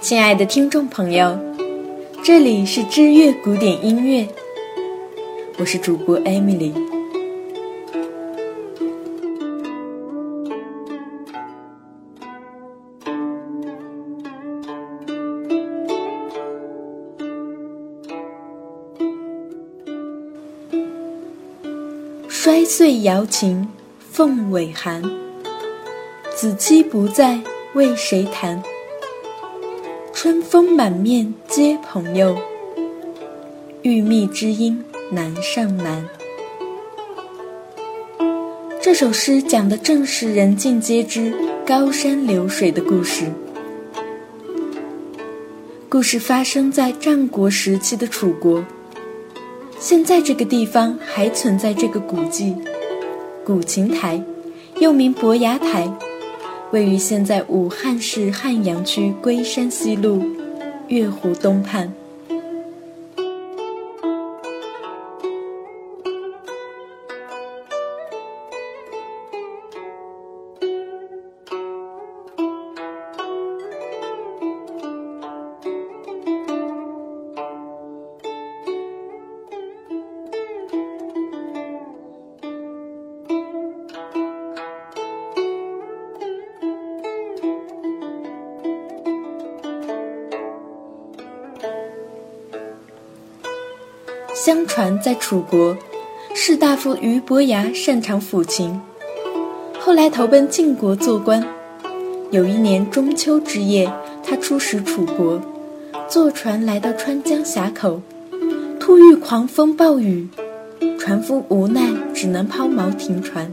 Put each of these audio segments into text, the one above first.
亲爱的听众朋友，这里是知乐古典音乐，我是主播 Emily。摔碎瑶琴凤尾寒，子期不在为谁弹？春风满面皆朋友，欲觅知音难上难。这首诗讲的正是人尽皆知高山流水的故事。故事发生在战国时期的楚国。现在这个地方还存在这个古迹，古琴台，又名伯牙台，位于现在武汉市汉阳区龟山西路月湖东畔。相传在楚国，士大夫俞伯牙擅长抚琴，后来投奔晋国做官。有一年中秋之夜，他出使楚国，坐船来到川江峡口，突遇狂风暴雨，船夫无奈只能抛锚停船。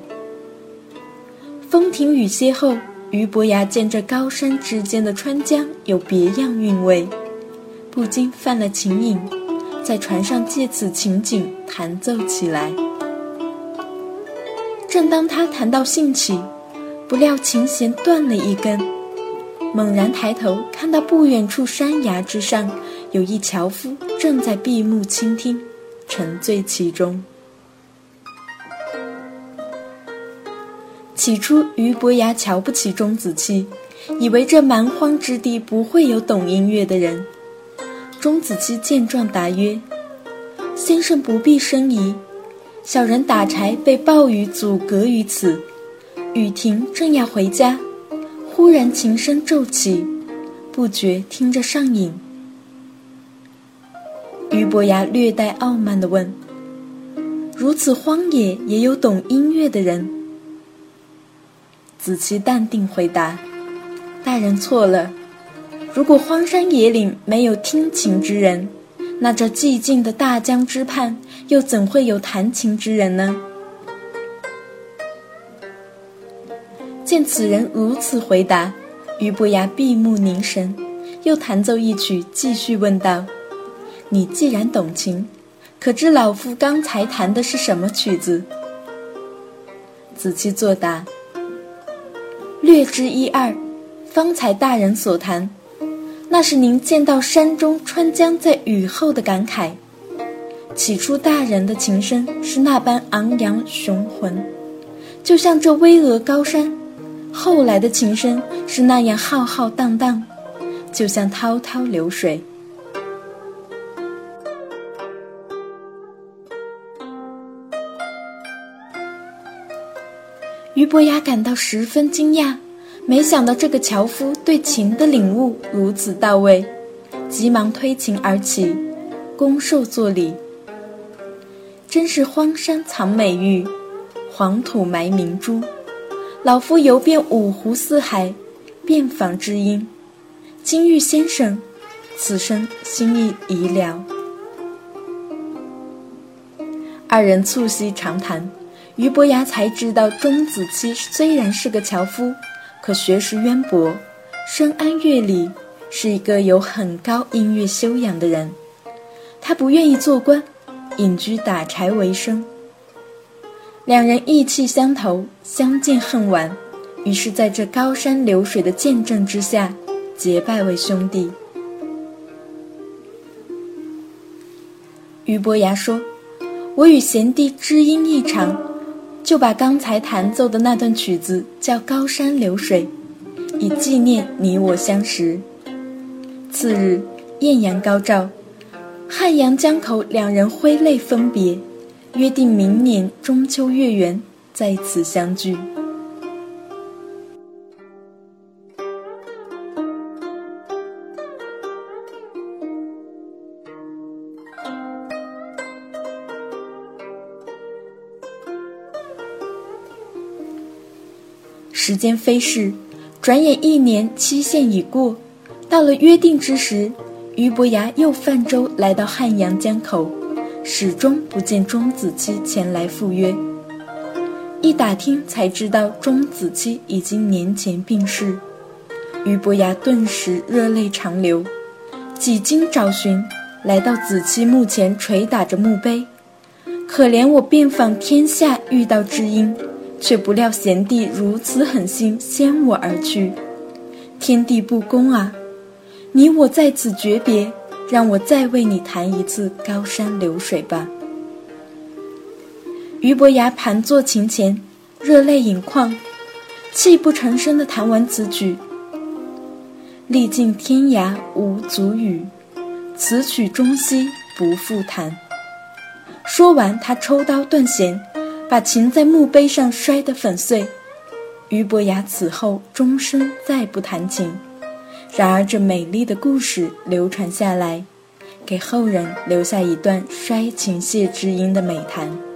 风停雨歇后，俞伯牙见这高山之间的川江有别样韵味，不禁犯了情瘾。在船上借此情景弹奏起来。正当他弹到兴起，不料琴弦断了一根，猛然抬头看到不远处山崖之上有一樵夫正在闭目倾听，沉醉其中。起初，俞伯牙瞧不起钟子期，以为这蛮荒之地不会有懂音乐的人。钟子期见状答曰：“先生不必生疑，小人打柴被暴雨阻隔于此，雨停正要回家，忽然琴声骤起，不觉听着上瘾。”俞伯牙略带傲慢地问：“如此荒野也有懂音乐的人？”子期淡定回答：“大人错了。”如果荒山野岭没有听琴之人，那这寂静的大江之畔又怎会有弹琴之人呢？见此人如此回答，俞伯牙闭目凝神，又弹奏一曲，继续问道：“你既然懂琴，可知老夫刚才弹的是什么曲子？”子期作答：“略知一二，方才大人所弹。”那是您见到山中川江在雨后的感慨。起初大人的琴声是那般昂扬雄浑，就像这巍峨高山；后来的琴声是那样浩浩荡荡，就像滔滔流水。俞伯牙感到十分惊讶。没想到这个樵夫对琴的领悟如此到位，急忙推琴而起，恭受作礼。真是荒山藏美玉，黄土埋明珠。老夫游遍五湖四海，遍访知音，金玉先生，此生心意已了。二人促膝长谈，俞伯牙才知道钟子期虽然是个樵夫。可学识渊博，深谙乐理，是一个有很高音乐修养的人。他不愿意做官，隐居打柴为生。两人意气相投，相见恨晚，于是在这高山流水的见证之下，结拜为兄弟。俞伯牙说：“我与贤弟知音一场。”就把刚才弹奏的那段曲子叫《高山流水》，以纪念你我相识。次日，艳阳高照，汉阳江口两人挥泪分别，约定明年中秋月圆在此相聚。时间飞逝，转眼一年，期限已过。到了约定之时，俞伯牙又泛舟来到汉阳江口，始终不见钟子期前来赴约。一打听才知道，钟子期已经年前病逝。俞伯牙顿时热泪长流，几经找寻，来到子期墓前捶打着墓碑：“可怜我遍访天下，遇到知音。”却不料贤弟如此狠心，先我而去，天地不公啊！你我在此诀别，让我再为你弹一次《高山流水》吧。俞伯牙盘坐琴前，热泪盈眶，泣不成声地弹完此曲。历尽天涯无足语，此曲终兮不复弹。说完，他抽刀断弦。把琴在墓碑上摔得粉碎，俞伯牙此后终生再不弹琴。然而这美丽的故事流传下来，给后人留下一段摔琴谢知音的美谈。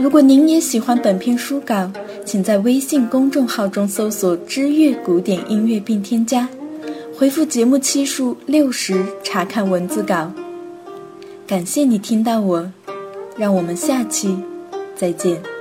如果您也喜欢本篇书稿，请在微信公众号中搜索“知乐古典音乐”并添加，回复节目期数六十查看文字稿。感谢你听到我，让我们下期再见。